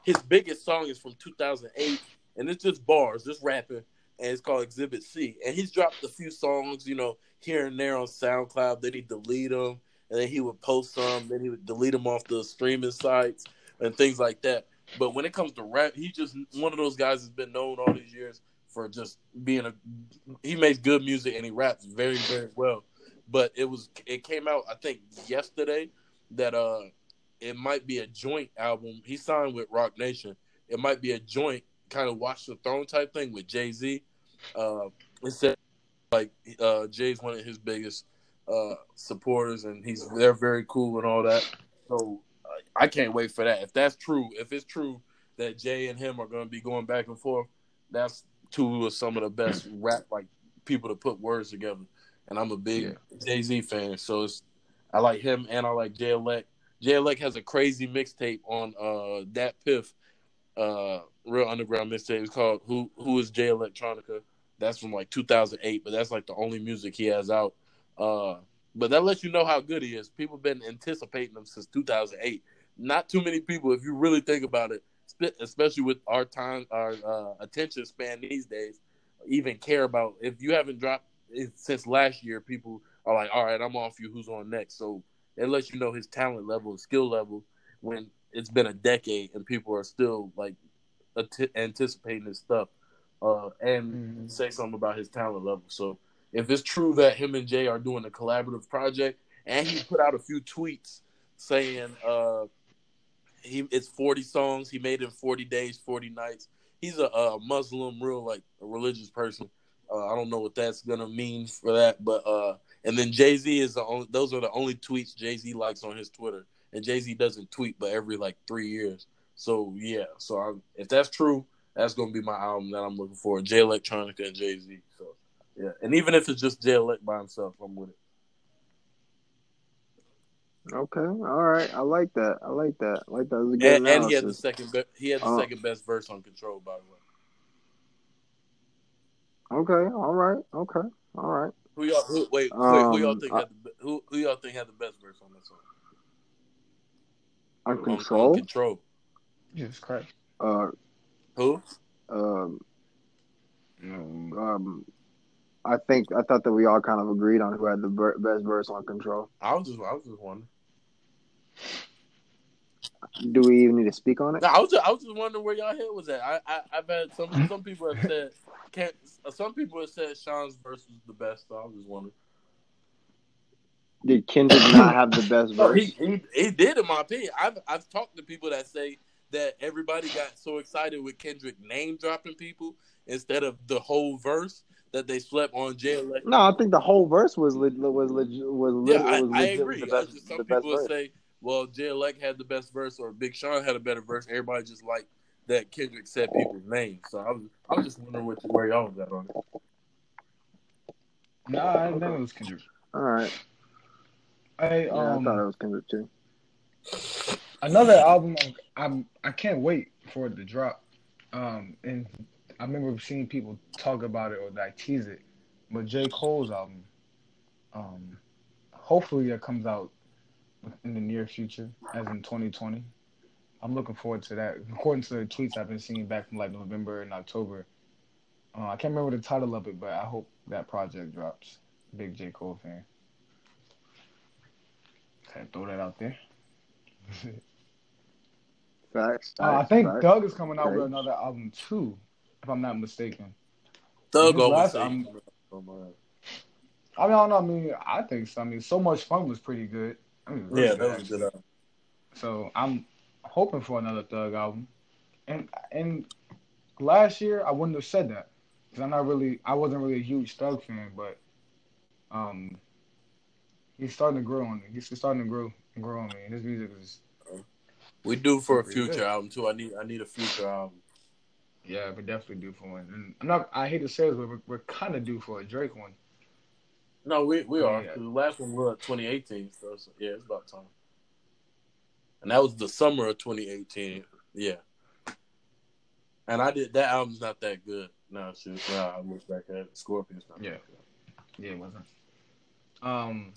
his biggest song is from 2008, and it's just bars, just rapping, and it's called Exhibit C. And he's dropped a few songs, you know, here and there on SoundCloud. Then he delete them, and then he would post some, then he would delete them off the streaming sites and things like that. But when it comes to rap, he's just one of those guys that's been known all these years for just being a. He makes good music and he raps very, very well. But it was it came out I think yesterday that uh it might be a joint album. He signed with Roc Nation. It might be a joint kind of Watch the Throne type thing with Jay Z. Uh, said like uh, Jay's one of his biggest uh, supporters, and he's they're very cool and all that. So uh, I can't wait for that. If that's true, if it's true that Jay and him are going to be going back and forth, that's two of some of the best rap like people to put words together. And I'm a big Yeah. Jay Z fan, so it's I like him and I like Jay Elect. Jay Elect has a crazy mixtape on uh that Piff, uh real underground mixtape. It's called Who Who is Jay Electronica. That's from like 2008, but that's like the only music he has out. Uh, but that lets you know how good he is. People been anticipating him since 2008. Not too many people, if you really think about it, especially with our time, our uh, attention span these days, even care about. If you haven't dropped since last year, people are like, "All right, I'm off you. Who's on next?" So it lets you know his talent level, skill level, when it's been a decade and people are still like ati- anticipating his stuff, uh, and Mhm. say something about his talent level. So if it's true that him and Jay are doing a collaborative project, and he put out a few tweets saying uh, he it's 40 songs, he made in 40 days, 40 nights. He's a, a Muslim, real like a religious person. Uh, I don't know what that's gonna mean for that, but uh, and then Jay Z is the only. Those are the only tweets Jay Z likes on his Twitter, and Jay Z doesn't tweet but every like three years. So yeah, so I, if that's true, that's gonna be my album that I'm looking for. Jay Electronica and Jay Z. So yeah, and even if it's just Jay Elect by himself, I'm with it. Okay, all right. I like that. I like that. I like that. Was a good And, and he had the second. Be- he had the Uh, second best verse on Control, by the way. Okay, all right. Okay, all right. Who y'all? Who, wait, wait. Who y'all Um, think I- had the who? Who y'all think had the best verse on this song? On On- control. On control. Jesus Christ. Uh, Who? um, Um, I think I thought that we all kind of agreed on who had the ver- best verse on control. I was just. I was just wondering. Do we even need to speak on it? No, I was. Just, I was just wondering where y'all head was at. I, I I've had some some people have said can't. Some people have said Sean's verse was the best. So I was just wondering. Did Kendrick not have the best No, verse? he, he he did, in my opinion. I've I've talked to people that say that everybody got so excited with Kendrick name dropping people instead of the whole verse that they slept on jail. Like, No, I think the whole verse was leg- was legit was, lit- yeah, I, was I legit agree. the best, just, some the people will verse. say, well, Jay Elect had the best verse or Big Sean had a better verse. Everybody just like that Kendrick said people's names. So I was I was just wondering what, where y'all was at on it. nah, I didn't think it was Kendrick. All right, Yeah, um, I thought it was Kendrick too. another album I'm I can't wait for it to drop. Um, and I remember seeing people talk about it or like tease it. But J. Cole's album, um, hopefully it comes out in the near future, as in 2020. I'm looking forward to that. According to the tweets I've been seeing back from like November and October, uh, I can't remember the title of it, but I hope that project drops. Big J. Cole fan. Okay, throw that out there. Facts. Uh, I think facts. Thug is coming out with another album too, if I'm not mistaken. Thug last album- I mean, I don't know. I mean, I think so. I mean, so much fun was pretty good. I mean, really yeah, that was good album. So I'm hoping for another Thug album. And and last year I wouldn't have said that because I'm not really I wasn't really a huge Thug fan, but um he's starting to grow on me. He's starting to grow and grow on me. And his music is We do for a future good. album too. I need I need a future album. Yeah, we're definitely do for one. And I'm not. I hate to say this, but we're, we're kind of due for a Drake one. No, we we are. Yeah. The last one was 2018, so, so yeah, it's about time. And that was the summer of 2018. Yeah. And I did that album's not that good. No, shoot. No, I look back at it. Scorpion's not. Yeah. that good. Yeah, it wasn't. Um,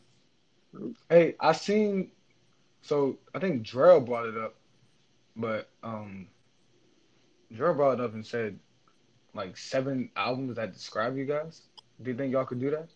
hey, I seen. So I think Drell brought it up, but um, Drell brought it up and said like seven albums that describe you guys. Do you think y'all could do that?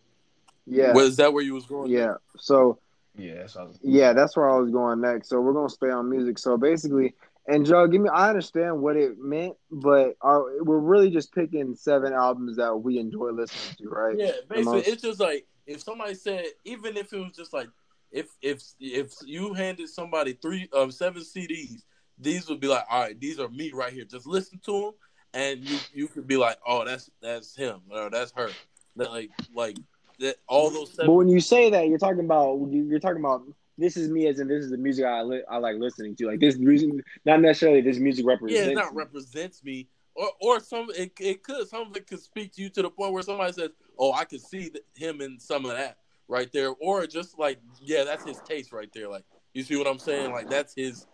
Yeah, Was that where you was going? yeah. So Yeah, that's what I was. Yeah, that's where I was going next. So we're gonna stay on music. So basically, and Joe, give me. I understand what it meant, but are, we're really just picking seven albums that we enjoy listening to, right? Yeah, basically, most- it's just like if somebody said, even if it was just like, if if if you handed somebody three um seven CDs, these would be like, all right, these are me right here. Just listen to them, and you you could be like, oh, that's that's him or that's her. That like like that all those But when you say that, you're talking about you- you're talking about this is me, as in this is the music I li- I like listening to. Like this music, not necessarily this music Yeah, represents. it not represents me. Or, or some it, it could some of it could speak to you to the point where somebody says, "Oh, I can see him in some of that right there," or just like, "Yeah, that's his taste right there." Like, you see what I'm saying? Like, that's his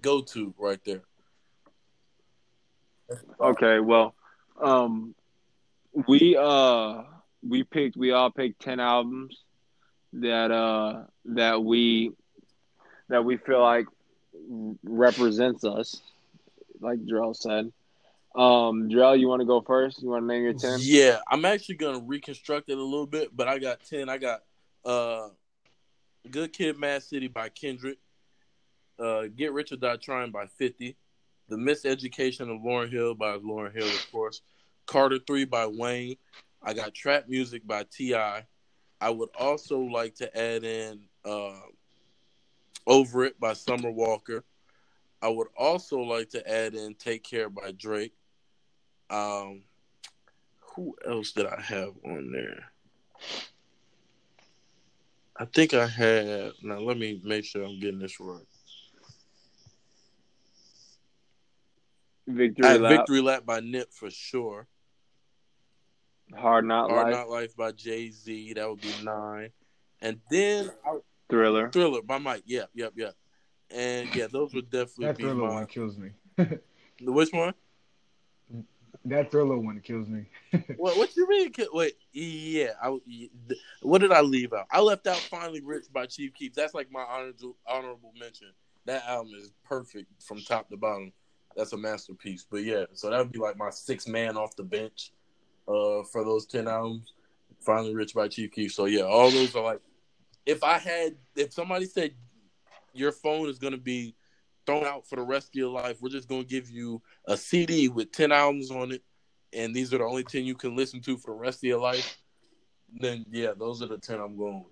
go-to right there. Okay, well, um, we uh we picked we all picked ten albums that uh that we that we feel like represents us, like Drell said. Um, Drell, you want to go first? You want to name your ten? Yeah, I'm actually gonna reconstruct it a little bit, but I got ten. I got uh, "Good Kid, Mad City" by Kendrick, uh, "Get Rich or Die Trying" by Fifty, "The Miseducation of Lauryn Hill" by Lauryn Hill, of course, "Carter Three" by Wayne. I got "Trap Music" by Ti. I would also like to add in uh, "Over It" by Summer Walker. I would also like to add in "Take Care" by Drake. Um, who else did I have on there? I think I had. Now let me make sure I'm getting this right. Victory I Lap, Victory Lap by Nip for sure. Hard Knock Hard Life, Knock Life by Jay Z. That would be nine. And then Thriller. Thriller by Mike. Yeah, yep, yep. And yeah, those would definitely That be thriller my. one kills me. Which one? That thriller one kills me. What? What you mean? Wait, yeah. I, what did I leave out? I left out "Finally Rich" by Chief Keef. That's like my honorable honorable mention. That album is perfect from top to bottom. That's a masterpiece. But yeah, so that would be like my sixth man off the bench, uh, for those ten albums. "Finally Rich" by Chief Keef. So yeah, all those are like. If I had, if somebody said your phone is gonna be thrown out for the rest of your life, we're just gonna give you a CD with ten albums on it and these are the only 10 you can listen to for the rest of your life, then yeah, those are the 10 I'm going with.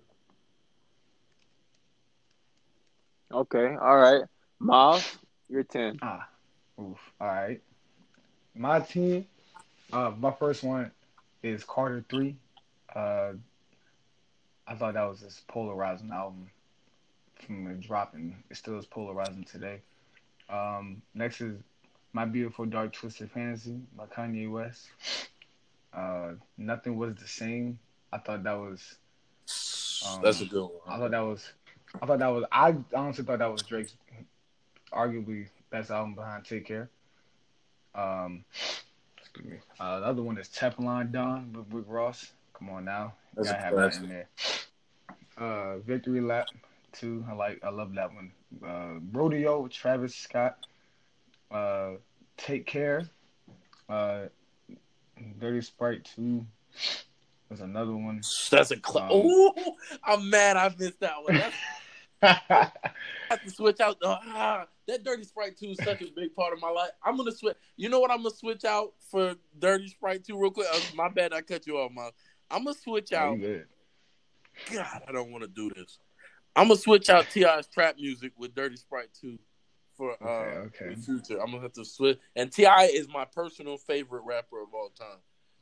Okay, all right. Miles, you're ten. Ah, oof. All right. My team, uh, my first one is Carter Three. Uh, I thought that was this polarizing album from the drop, and it still is polarizing today. Um, next is My Beautiful Dark Twisted Fantasy by Kanye West. Uh, Nothing was the same. I thought that was Um, That's a good one. I thought that was, I thought that was, I honestly thought that was Drake's arguably best album behind Take Care. Um, excuse me. Uh, the other one is Teflon Don with Rick Ross. Come on now, That's gotta have that in there. Uh, Victory Lap too. I like, I love that one. Uh, Rodeo with Travis Scott. Uh, Take Care. Uh, Dirty Sprite two. There's another one. That's a cl- Um, Ooh, I'm mad I missed that one. I have to switch out. The, ah, that Dirty Sprite 2 is such a big part of my life. I'm going to switch. You know what I'm going to switch out for Dirty Sprite 2 real quick? Uh, my bad, I cut you off, man. I'm going to switch Oh, out. God, I don't want to do this. I'm gonna switch out T.I.'s trap music with Dirty Sprite 2 for uh Okay, future. I'm gonna have to switch. And T.I. is my personal favorite rapper of all time.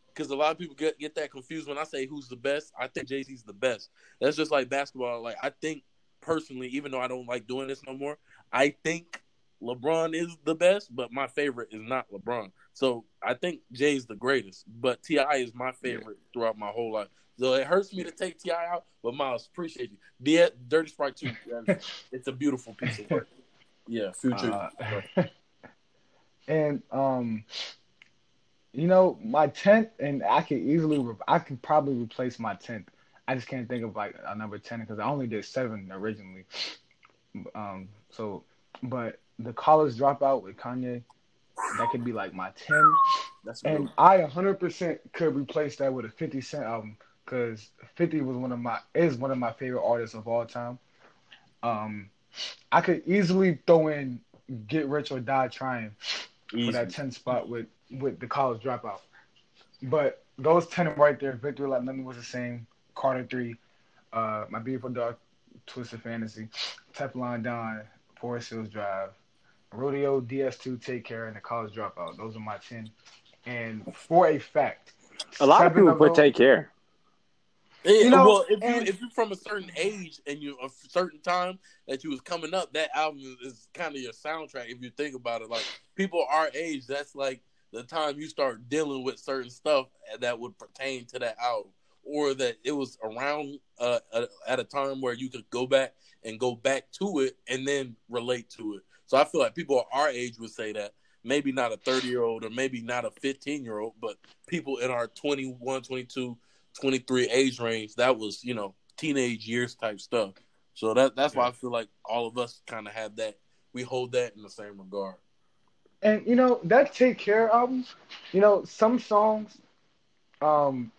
Because a lot of people get get that confused when I say who's the best. I think Jay Z's the best. That's just like basketball. Like I think personally, even though I don't like doing this no more, I think LeBron is the best, but my favorite is not LeBron. So I think Jay's the greatest, but T.I. is my favorite throughout my whole life. So it hurts me to take T.I. out, but Miles, appreciate you. The Dirty Sprite too. It's a beautiful piece of work. Yeah, future. Uh, and um, you know, my tenth, and I could easily, re- I could probably replace my tenth. I just can't think of like a number ten because I only did seven originally. Um, so, but the college dropout with Kanye, that could be like my ten. That's And. I 100% could replace that with a 50 Cent album because 50 was one of my is one of my favorite artists of all time. Um, I could easily throw in Get Rich or Die Trying for that 10 spot with with the college dropout. But those 10 right there, Victory Like Nothing Was the Same, Carter 3, uh, My Beautiful Dark Twisted Fantasy, Teflon Don, Forest Hills Drive, Rodeo, DS2, Take Care, and the college dropout. Those are my 10. And for a fact, A lot of people put take care. Yeah, You know, well, if you and- if you're from a certain age and you a certain time that you was coming up, that album is, is kind of your soundtrack. If you think about it, like people our age, that's like the time you start dealing with certain stuff that would pertain to that album, or that it was around uh, at- at a time where you could go back and go back to it and then relate to it. So I feel like people our age would say that. Maybe not a 30 year old or maybe not a 15 year old, but people in our 21, 22, 23 age range, that was, you know, teenage years type stuff. So that that's why I feel like all of us kind of have that. We hold that in the same regard. And you know that Take Care album, you know some songs, um,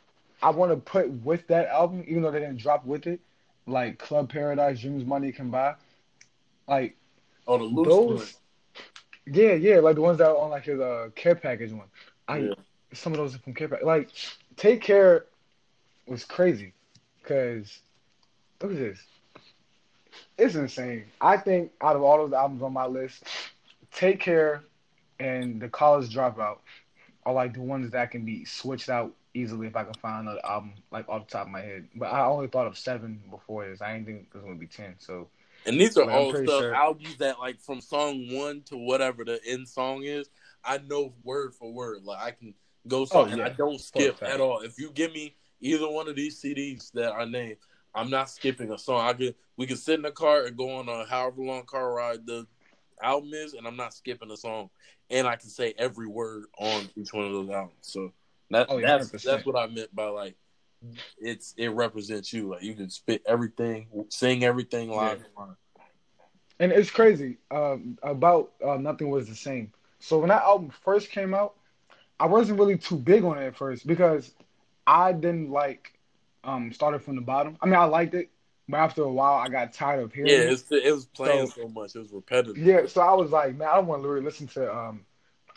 I want to put with that album, even though they didn't drop with it, like Club Paradise, Dreams Money Can Buy, like Oh, the loose those. Yeah, yeah, like the ones that are on like his uh, care package one. I Yeah. some of those are from care package. Like Take Care was crazy, cause look at this. It's insane. I think out of all those albums on my list, Take Care and The College Dropout are like the ones that can be switched out easily if I can find another album like off the top of my head. But I only thought of seven before this. I didn't think this was gonna be ten. So And these are But all stuff sure- albums that like from song one to whatever the end song is, I know word for word. Like I can go song Oh, and yeah. I don't skip at all. If you give me either one of these CDs that I named, I'm not skipping a song. I could we could sit in the car and go on a however long car ride the album is, and I'm not skipping a song. And I can say every word on each one of those albums. So that Oh, yeah, that's 100%. that's what I meant by like it's it represents you. Like you can spit everything, sing everything live. And it's crazy um, about uh, Nothing Was the Same. So when that album first came out, I wasn't really too big on it at first because I didn't like um, started from the bottom. I mean, I liked it, but after a while, I got tired of hearing Yeah, it. it was playing So- so, much. It was repetitive. Yeah, so I was like, man, I don't want to really listen to um,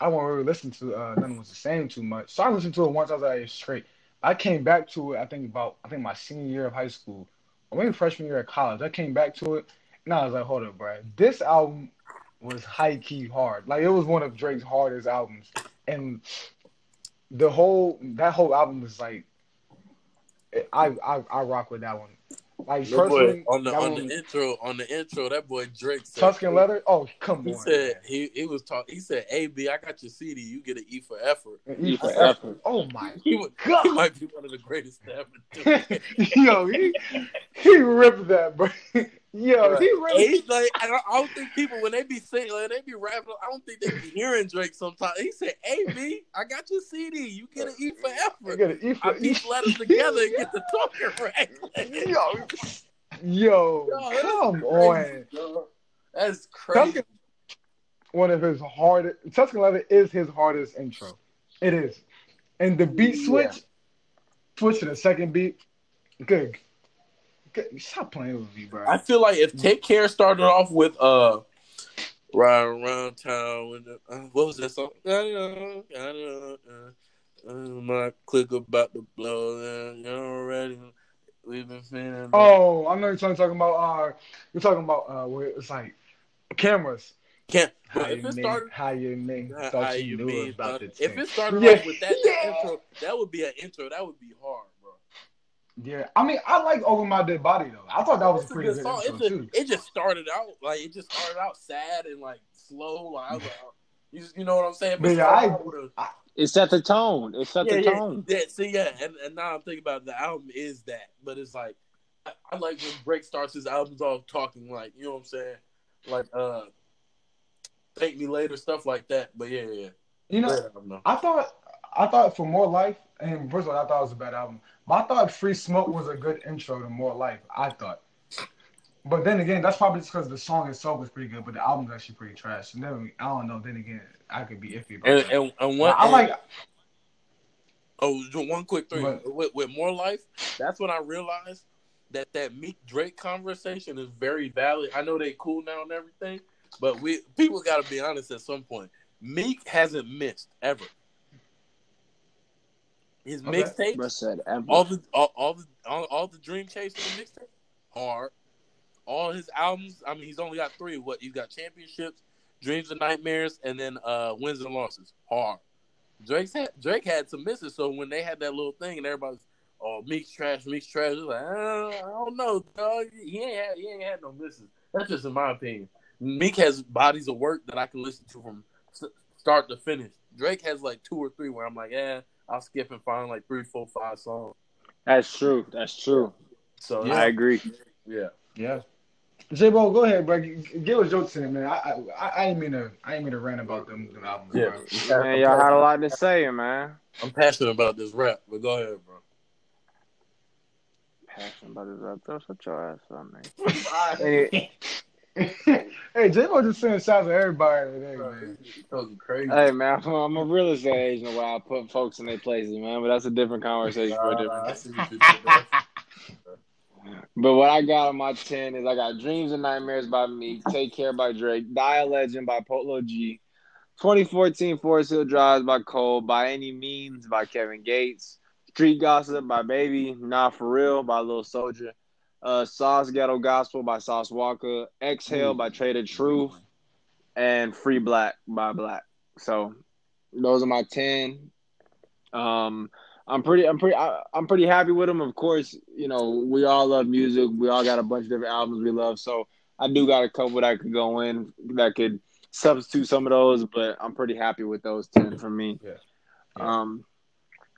I don't want to really listen to uh, Nothing Was the Same too much. So I listened to it once. I was like, it's straight. I came back to it. I think about I think my senior year of high school, or maybe freshman year of college. I came back to it, and I was like, hold up, bro. This album was high key hard. Like it was one of Drake's hardest albums, and the whole that whole album was like, I I, I rock with that one. Like That boy, personally, on the on one- the intro, on the intro, that boy Drake said, Tuscan leather. Oh, come He on. He said he he was talking. He said, "A B, I got your CD. You get an E for effort." E for for effort. Oh my He, would, he God. might be one of the greatest to ever do it. Yo, he he ripped that, bro. Yo, he really. He's like, I don't, I don't think people when they be singing, when they be rapping, I don't think they be hearing Drake sometimes. He said, "A B, I got your CD. You get an E for You effort." gotta eat I for piece letters together and get the talking right. Yo, yo, Yo, come crazy, on. dog. That's crazy. Tuscan, one of his hardest. Tuscan Leather is his hardest intro. It is, and the beat switch, switch to the second beat. Good. Stop playing with me, bro. I feel like if Take Care started off with uh Ride Around Town with the, uh, what was that song? I know, I know, uh, uh, my click about to blow you already we've been feeling oh, I know you're talking about. Uh, you're talking about uh, where it's like cameras. How if it started How you mean? Thought you you knew about the if it started Yeah. off with that Yeah. intro that would be an intro that would be hard Yeah, I mean, I like Over My Dead Body though. I thought that was It's a a pretty good good song. intro It's a, it just started out like it just started out sad and like slow. Like, I was like, you, you know what I'm saying? But it yeah, started I- out with a- It set the tone. It set yeah, the yeah, tone. yeah. See, yeah, and, and now I'm thinking about it, the album is that, but it's like I, I like when Drake starts his albums off talking like you know what I'm saying, like uh, thank me later stuff like that. But yeah, yeah, You know, yeah. I know. I thought I thought for More Life, and first of all, I thought it was a bad album. I thought Free Smoke was a good intro to More Life. I thought. But then again, that's probably just because the song itself was pretty good, but the album's actually pretty trash. And then I don't know. Then again, I could be iffy about And and, and one, I like. Oh, one quick thing with, with more life. That's when I realized that that Meek Drake conversation is very valid. I know they cool now and everything, but we people got to be honest at some point. Meek hasn't missed ever. His Okay. mixtape, Bro said ever. all the all, all the all, all the Dream Chaser mixtape, hard. All his albums. I mean, he's only got three. What you got? Championships, Dreams and Nightmares, and then uh Wins and Losses. Hard. Drake's had Drake had some misses, so when they had that little thing and everybody's oh Meek's trash, Meek's trash, like I don't, I don't know, dog. He ain't had he ain't had no misses. That's just in my opinion. Meek has bodies of work that I can listen to from start to finish. Drake has like two or three where I'm like, yeah, I'll skip and find like three, four, five songs. That's true. That's true. So I agree. yeah. Yeah. J Bo, go ahead, bro. G- Give us jokes in it, man. I I I ain't mean to I ain't mean to rant about them, them albums, Yeah. bro. Man, y'all had a lot to say, man. I'm passionate about this rap, but go ahead, bro. Passion about this rap. Throw shut your ass up, man. Anyway, hey, J Bo just sending shots at everybody today, man. Talking crazy. hey, man, I'm I'm a real estate agent where I put folks in their places, man. But that's a different conversation for a different day. see what you did there. But what I got on my 10 is I got Dreams and Nightmares by Meek, Take Care by Drake, Die a Legend by Polo G, 2014 Forest Hill Drives by Cole, By Any Means by Kevin Gates, Street Gossip by Baby, Nah For Real by Lil Soldier, uh, Sauce Ghetto Gospel by Sauce Walka, Exhale by Trae tha Truth, and Free Black by Black. So those are my 10. Um, I'm pretty, I'm pretty, I, I'm pretty happy with them. Of course, you know we all love music. We all got a bunch of different albums we love. So I do got a couple that could go in that could substitute some of those. But I'm pretty happy with those ten for me. Yeah. Yeah. Um,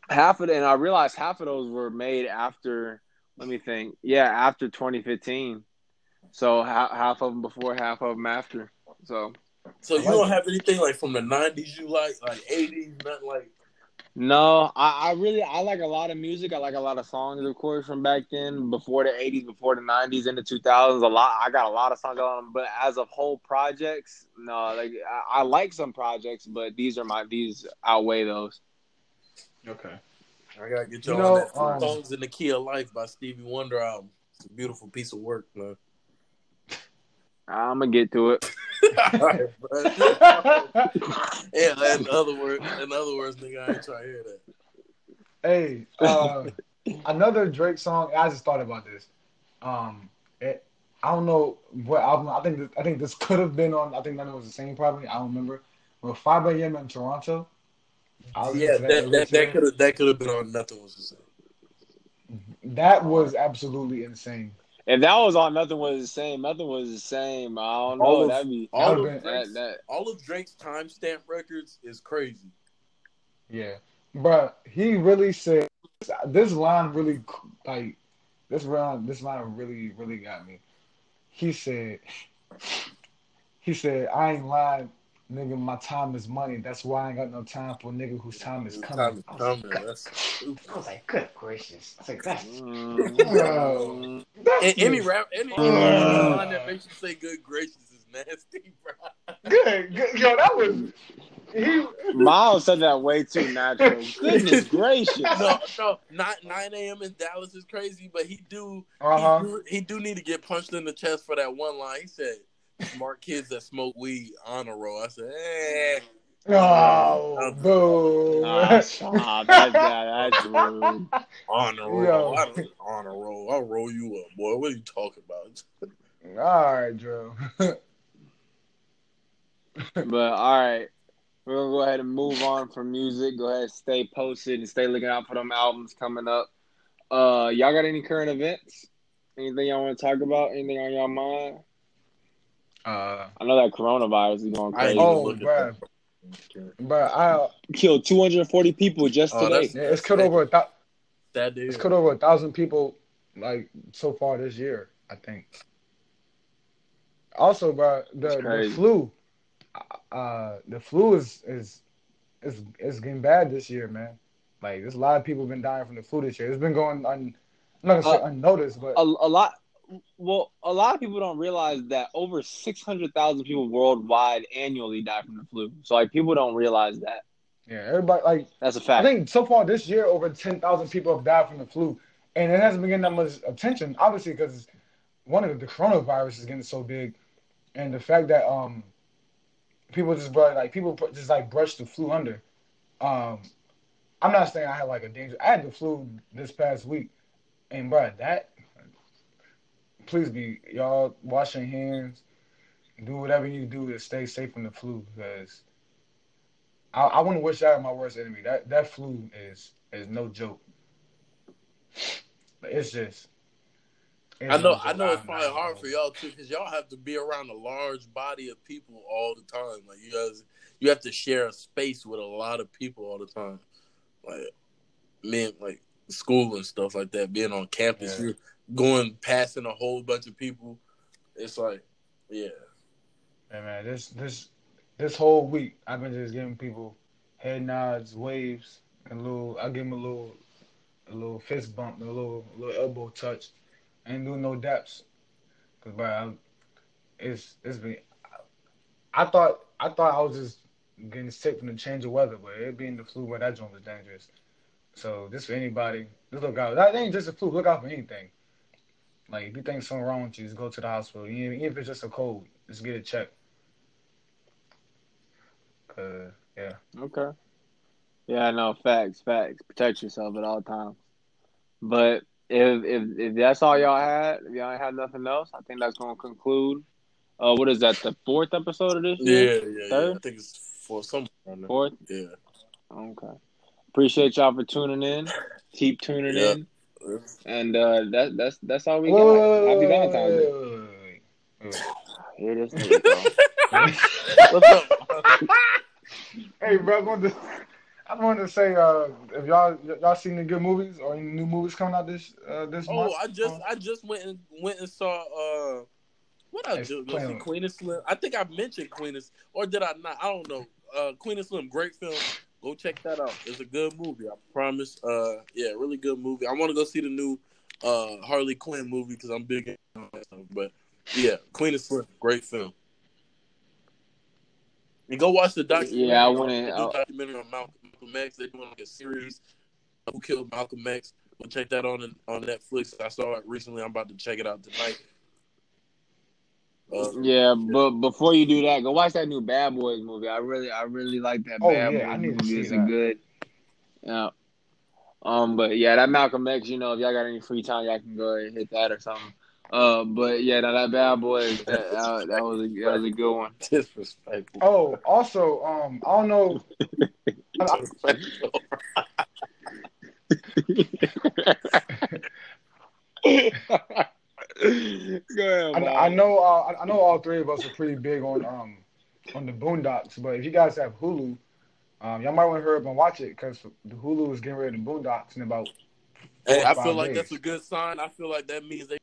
half of it, and I realized half of those were made after. Let me think. Yeah, after 2015. So half, half of them before, half of them after. So So you don't have anything like from the '90s you like, like '80s, nothing like. No, I, I really I like a lot of music. I like a lot of songs, of course, from back then, before the '80s, before the '90s, into 2000s. A lot. I got a lot of songs on them, but as of whole projects, no. Like I, I like some projects, but these are my these outweigh those. Okay. I gotta get You y'all know, that. um, Songs in the Key of Life by Stevie Wonder album. It's a beautiful piece of work, man. I'm gonna get to it. All right, bro. yeah, in other words, in other words, nigga, I ain't trying to hear that. Hey, uh, another Drake song. I just thought about this. Um, it, I don't know what album. I think this, I think this could have been on. I think that was the same probably. I don't remember. But 5 a.m. in Toronto. I was Yeah, listening that that, that could have that could have been on nothing was the same. That was absolutely insane. If that was on, nothing was the same. Nothing was the same. I don't know. All of- That'd be All of Drake's, that that. all of Drake's timestamp records is crazy. Yeah, but he really said this line really like this line. This line really really got me. He said, he said, I ain't lying, nigga. My time is money. That's why I ain't got no time for a nigga whose time is coming. Time is coming. That's I was like, good gracious. I was like, that's Mm. that's And any rap, any, any line that makes you say "good gracious" is nasty, bro. good, good. Yo, that was he. Miles said that way too natural. Goodness gracious. No, no, not 9 a.m. in Dallas is crazy, but he do, Uh huh. he do, he do need to get punched in the chest for that one line. He said, "Smart kids that smoke weed honor roll." I said, "Eh." Oh, boo. Ah, stop. That, that, that's rude. Honor roll. Yo. I don't honor roll. I'll roll you up, boy. What are you talking about? All right, Drew. But all right, we're gonna go ahead and move on from music. Go ahead, and stay posted and stay looking out for them albums coming up. Uh, y'all got any current events? Anything y'all want to talk about? Anything on y'all mind? Uh, I know that coronavirus is going crazy. ain't even oh, look at bruh, that. bruh, I Killed 240 people just Oh, today. that's- yeah, it's killed over a thou- That dude. it's killed over a thousand people like so far this year. I think. Also, bro, the, the flu, uh, the flu is is is is getting bad this year, man. Like, there's a lot of people been dying from the flu this year. It's been going un, I'm not gonna say Uh, unnoticed, but a, a lot. Well, a lot of people don't realize that over 600,000 people worldwide annually die from the flu. So, like, people don't realize that. yeah, everybody like That's a fact. I think so far this year, over 10,000 people have died from the flu. And it hasn't been getting that much attention, obviously, because one of the, the coronavirus is getting so big. And the fact that um people just brought, like, people just like brush the flu under. Um, I'm not saying I had like a danger. I had the flu this past week. And, bro, that, please be, y'all wash your hands, do whatever you do to stay safe from the flu because. I, I wouldn't wish that on my worst enemy. That that flu is is no joke. It's just. it's I know. no I know it's probably hard for y'all too, because y'all have to be around a large body of people all the time. Like you guys, you have to share a space with a lot of people all the time. Like men, like school and stuff like that. Being on campus, Yeah. you're going passing a whole bunch of people. It's like, yeah, Hey man, this this this whole week I've been just giving people head nods, waves, and a little. I give them a little, a little fist bump, a little, a little elbow touch. I Ain't doing no daps, cause bro, I'm, it's it's been. I thought I thought I was just getting sick from the change of weather, but it being the flu, where that joint was dangerous. So just for anybody, just look out. That ain't just a flu. Look out for anything. Like if you think something wrong with you, just go to the hospital. Even even if it's just a cold, just get it checked. Cause yeah, Okay. Yeah, no, facts, facts. Protect yourself at all times. But if if if that's all y'all had, if y'all ain't have nothing else, I think that's gonna conclude. Uh, what is that? The fourth episode of this yeah, year? yeah, yeah. I think it's for some. Fourth. Yeah. Okay. Appreciate y'all for tuning in. Keep tuning Yeah. in, and uh, that that's that's all we Wait, got. wait, wait, Happy Valentine's Day. wait, wait, wait, wait, Here this. What's up? Hey, bro, I wanted to, I wanted to say, uh, if y'all y'all seen the good movies or any new movies coming out this uh, this month? Oh, I just I just went and went and saw uh what I It's just go see Queen and Slim. I think I mentioned Queen and Slim, or did I not? I don't know. Uh Queen and Slim, great film. Go check that out. It's a good movie. I promise. Uh yeah, really good movie. I want to go see the new uh Harley Quinn movie because I'm big into that stuff. But yeah, Queen and Slim, great film. And go watch the documentary. Yeah, I on- wanna- they documentary on Malcolm, Malcolm X. They're doing like a series. Who killed Malcolm X? Go check that on on Netflix. I saw it recently. I'm about to check it out tonight. Uh, Yeah, but before you do that, go watch that new Bad Boys movie. I really, I really like that Oh, Bad yeah, I Boys need to movie. see It's a that. good. Yeah. Um, but yeah, that Malcolm X. You know, if y'all got any free time, y'all can go ahead and hit that or something. Uh, but yeah, now that Bad Boys, that, that, that was a that was a good one. disrespectful. oh, also, um, I don't know. I, ahead. I, I know, uh, I- I know, all three of us are pretty big on um on the Boondocks, but if you guys have Hulu, um, y'all might want to hurry up and watch it because the Hulu is getting rid of the Boondocks in about. Hey, I Five feel like days. that's a good sign. I feel like that means they